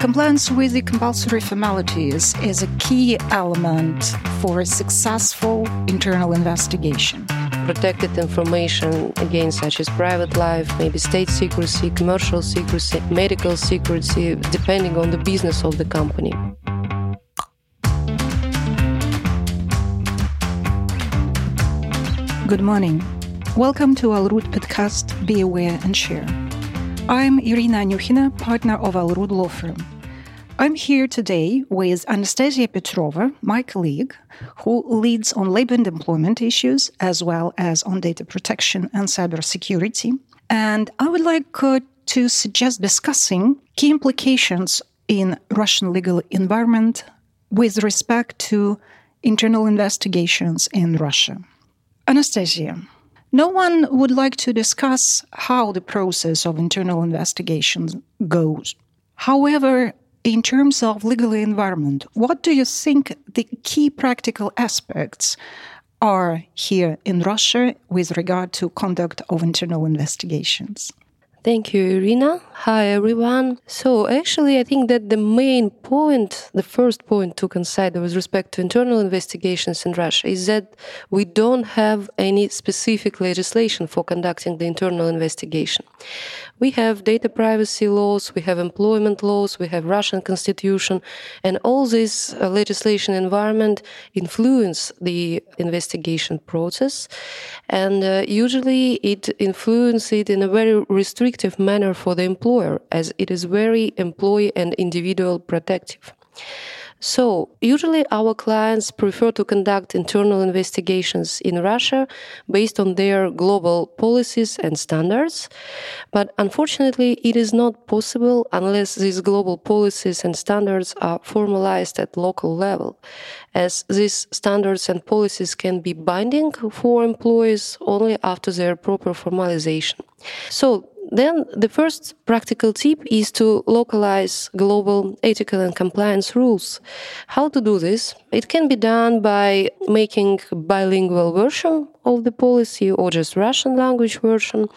Compliance with the compulsory formalities is a key element for a successful internal investigation. Protected information, again, such as private life, maybe state secrecy, commercial secrecy, medical secrecy, depending on the business of the company. Good morning. Welcome to Alrud podcast, Be Aware and Share. I'm Irina Anyukhina, partner of Alrud Law Firm. I'm here today with Anastasia Petrova, my colleague, who leads on labor and employment issues as well as on data protection and cybersecurity. And I would like uh, to suggest discussing key implications in Russian legal environment with respect to internal investigations in Russia. Anastasia, no one would like to discuss how the process of internal investigations goes. However, in terms of legal environment, what do you think the key practical aspects are here in Russia with regard to conduct of internal investigations? Thank you, Irina. Hi, everyone. So, actually, I think that the main point, the first point to consider with respect to internal investigations in Russia is that we don't have any specific legislation for conducting the internal investigation. We have data privacy laws, we have employment laws, we have Russian constitution, and all this uh, legislation environment influence the investigation process. And uh, usually it influences it in a very restrictive manner for the employer, as it is very employee and individual protective. So, usually our clients prefer to conduct internal investigations in Russia based on their global policies and standards. But unfortunately, it is not possible unless these global policies and standards are formalized at local level, as these standards and policies can be binding for employees only after their proper formalization. So, then the first practical tip is to localize global ethical and compliance rules. How to do this? It can be done by making bilingual version of the policy or just Russian language version.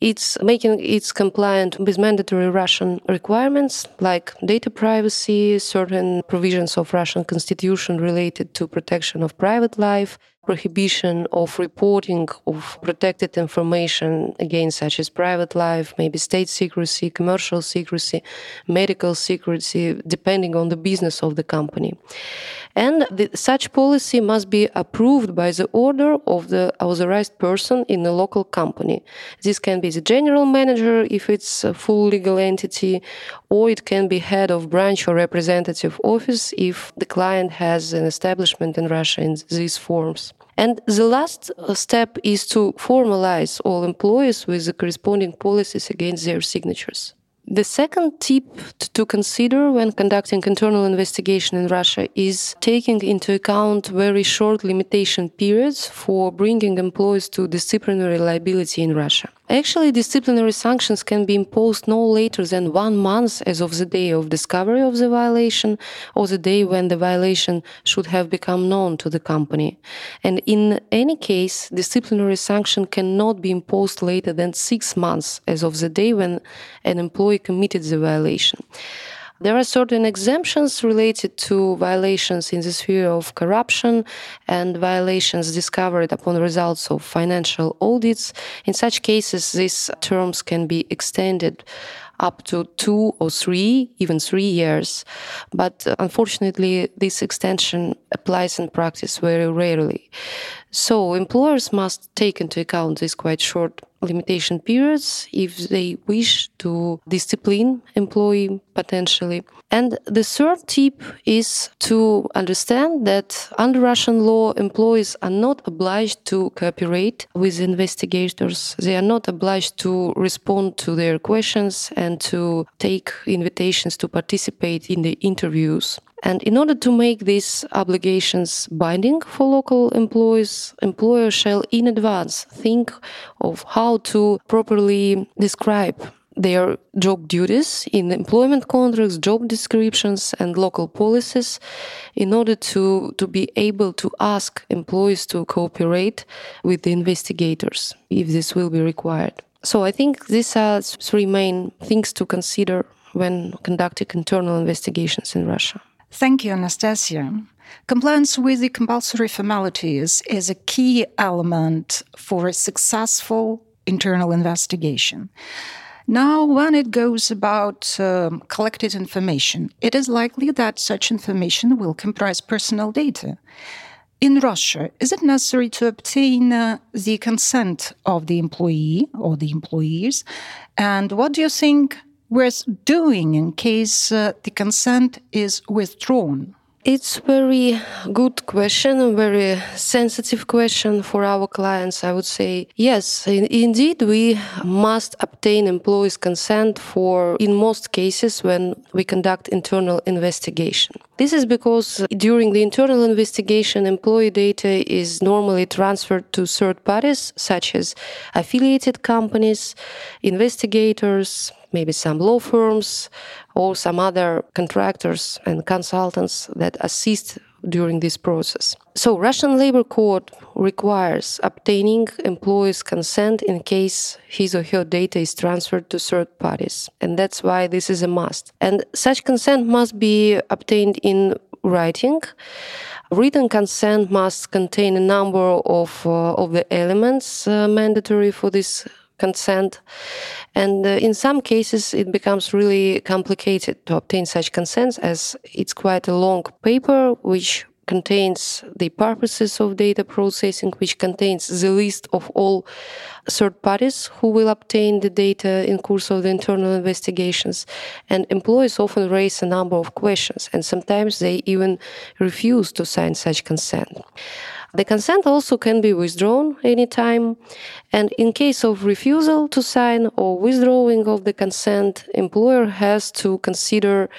It's making it compliant with mandatory Russian requirements like data privacy, certain provisions of Russian constitution related to protection of private life, prohibition of reporting of protected information again such as private life maybe state secrecy commercial secrecy medical secrecy depending on the business of the company and the, such policy must be approved by the order of the authorized person in the local company this can be the general manager if it's a full legal entity or it can be head of branch or representative office if the client has an establishment in Russia in these forms. And the last uh, step is to formalize all employees with the corresponding policies against their signatures. The second tip to consider when conducting internal investigation in Russia is taking into account very short limitation periods for bringing employees to disciplinary liability in Russia. Actually, disciplinary sanctions can be imposed no later than one month as of the day of discovery of the violation or the day when the violation should have become known to the company. And in any case, disciplinary sanction cannot be imposed later than six months as of the day when an employee committed the violation. There are certain exemptions related to violations in the sphere of corruption and violations discovered upon results of financial audits. In such cases, these terms can be extended up to two or three, even three years. But uh, unfortunately, this extension applies in practice very rarely. So employers must take into account these quite short limitation periods if they wish to discipline employee potentially. And the third tip is to understand that under Russian law, employees are not obliged to cooperate with investigators. They are not obliged to respond to their questions and to take invitations to participate in the interviews. And in order to make these obligations binding for local employees, employers shall in advance think of how to properly describe their job duties in employment contracts, job descriptions, and local policies in order to, to be able to ask employees to cooperate with the investigators if this will be required. So I think these are three main things to consider when conducting internal investigations in Russia. Thank you, Anastasia. Compliance with the compulsory formalities is a key element for a successful internal investigation. Now, when it goes about um, collected information, it is likely that such information will comprise personal data. In Russia, is it necessary to obtain uh, the consent of the employee or the employees? And what do you think worth doing in case uh, the consent is withdrawn? It's very good question, a very sensitive question for our clients. I would say yes, in, indeed, we must obtain employees' consent for, in most cases, when we conduct internal investigation. This is because during the internal investigation, employee data is normally transferred to third parties, such as affiliated companies, investigators, maybe some law firms or some other contractors and consultants that assist during this process. So Russian labor code requires obtaining employees' consent in case his or her data is transferred to third parties. And that's why this is a must. And such consent must be obtained in writing. Written consent must contain a number of, uh, of the elements uh, mandatory for this consent. And uh, in some cases, it becomes really complicated to obtain such consents as it's quite a long paper which contains the purposes of data processing, which contains the list of all third parties who will obtain the data in course of the internal investigations. And employees often raise a number of questions, and sometimes they even refuse to sign such consent. The consent also can be withdrawn anytime, and in case of refusal to sign or withdrawing of the consent, employer has to consider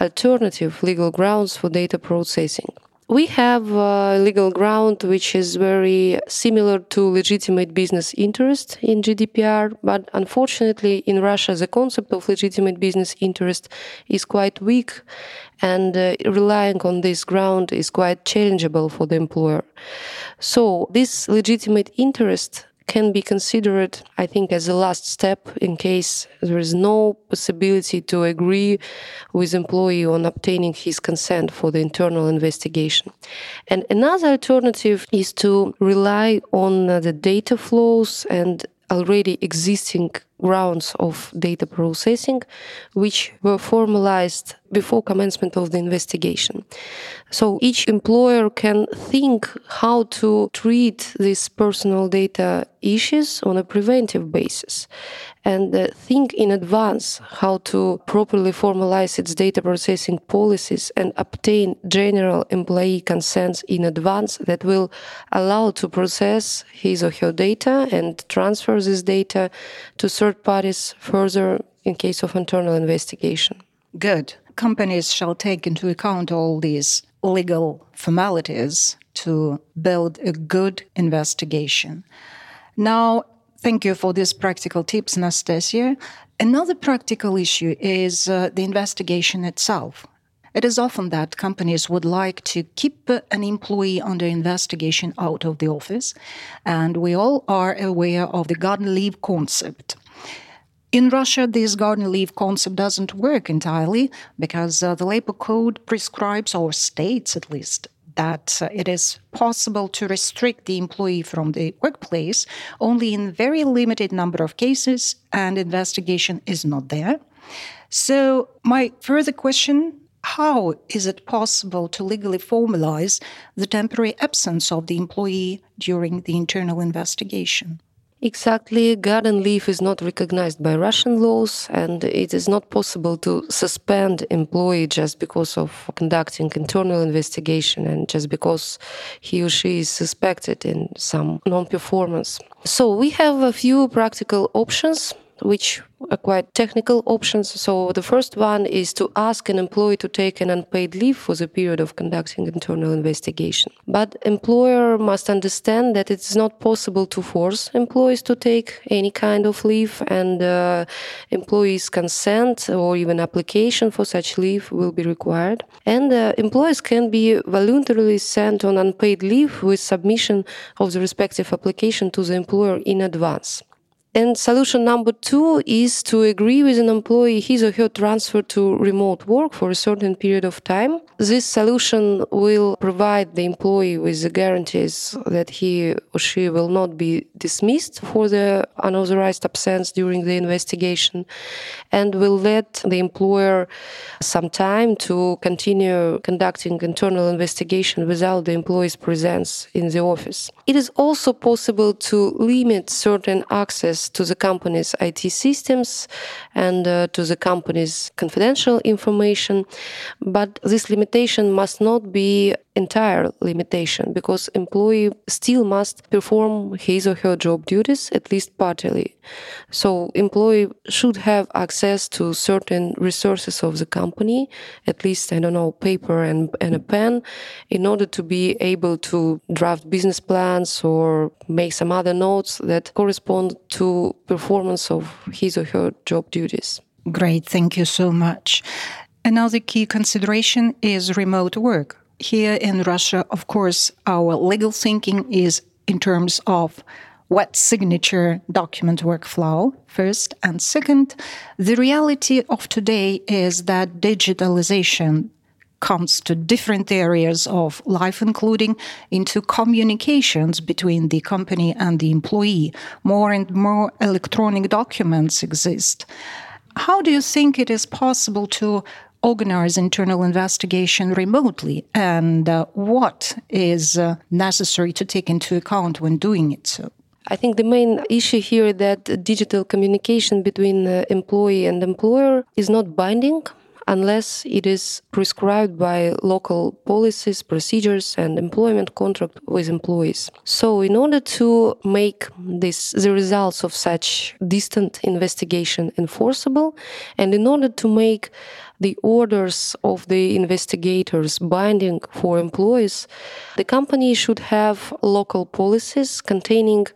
alternative legal grounds for data processing. We have a legal ground which is very similar to legitimate business interest in GDPR, but unfortunately in Russia the concept of legitimate business interest is quite weak and uh, relying on this ground is quite challengeable for the employer. So this legitimate interest can be considered, I think, as a last step in case there is no possibility to agree with employee on obtaining his consent for the internal investigation. And another alternative is to rely on uh, the data flows and already existing grounds of data processing, which were formalized before commencement of the investigation. So each employer can think how to treat these personal data issues on a preventive basis and uh, think in advance how to properly formalize its data processing policies and obtain general employee consents in advance that will allow to process his or her data and transfer this data to third parties further in case of internal investigation. Good. Companies shall take into account all these legal formalities to build a good investigation. Now, thank you for these practical tips, Nastasia. Another practical issue is uh, the investigation itself. It is often that companies would like to keep an employee under investigation out of the office, and we all are aware of the garden leave concept. In Russia, this garden leave concept doesn't work entirely because uh, the labor code prescribes, or states at least, that uh, it is possible to restrict the employee from the workplace only in very limited number of cases and investigation is not there. So my further question how is it possible to legally formalize the temporary absence of the employee during the internal investigation Exactly. Garden leave is not recognized by Russian laws, and it is not possible to suspend employee just because of conducting internal investigation and just because he or she is suspected in some non-performance. So we have a few practical options which are quite technical options. So the first one is to ask an employee to take an unpaid leave for the period of conducting internal investigation. But employer must understand that it's not possible to force employees to take any kind of leave and uh, employees consent or even application for such leave will be required. And uh, employees can be voluntarily sent on unpaid leave with submission of the respective application to the employer in advance. And solution number two is to agree with an employee his or her transfer to remote work for a certain period of time. This solution will provide the employee with the guarantees that he or she will not be dismissed for the unauthorized absence during the investigation and will let the employer some time to continue conducting internal investigation without the employee's presence in the office. It is also possible to limit certain access to the company's IT systems and uh, to the company's confidential information, but this limitation must not be entire limitation because employee still must perform his or her job duties at least partly so employee should have access to certain resources of the company at least i don't know paper and, and a pen in order to be able to draft business plans or make some other notes that correspond to performance of his or her job duties. Great thank you so much. Another key consideration is remote work here in Russia, of course, our legal thinking is in terms of wet signature document workflow, first. And second, the reality of today is that digitalization comes to different areas of life, including into communications between the company and the employee. More and more electronic documents exist. How do you think it is possible to organize internal investigation remotely and uh, what is uh, necessary to take into account when doing it so I think the main issue here that digital communication between uh, employee and employer is not binding unless it is prescribed by local policies, procedures, and employment contract with employees. So, in order to make this the results of such distant investigation enforceable, and in order to make the orders of the investigators binding for employees, the company should have local policies containing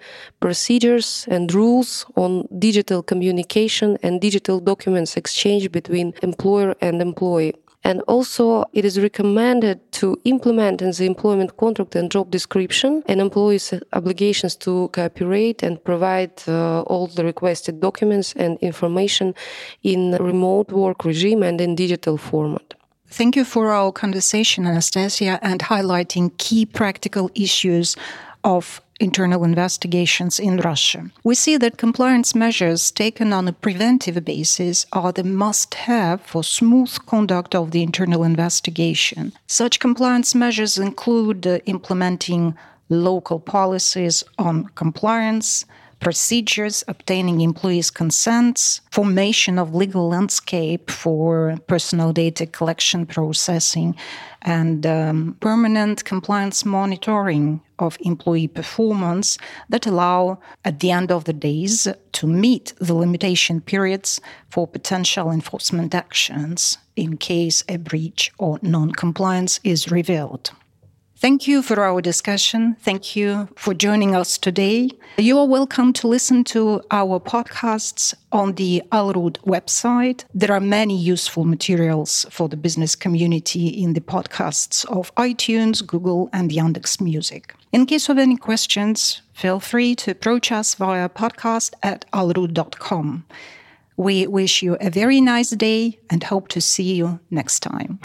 procedures and rules on digital communication and digital documents exchange between employer and employee. And also, it is recommended to implement in the employment contract and job description an employee's obligations to cooperate and provide uh, all the requested documents and information in remote work regime and in digital format. Thank you for our conversation, Anastasia, and highlighting key practical issues of internal investigations in Russia. We see that compliance measures taken on a preventive basis are the must have for smooth conduct of the internal investigation. Such compliance measures include uh, implementing local policies on compliance, procedures, obtaining employees' consents, formation of legal landscape for personal data collection processing, and um, permanent compliance monitoring of employee performance that allow, at the end of the days, to meet the limitation periods for potential enforcement actions in case a breach or non compliance is revealed. Thank you for our discussion. Thank you for joining us today. You are welcome to listen to our podcasts on the Alrud website. There are many useful materials for the business community in the podcasts of iTunes, Google, and Yandex Music. In case of any questions, feel free to approach us via podcast at alrud.com. We wish you a very nice day and hope to see you next time.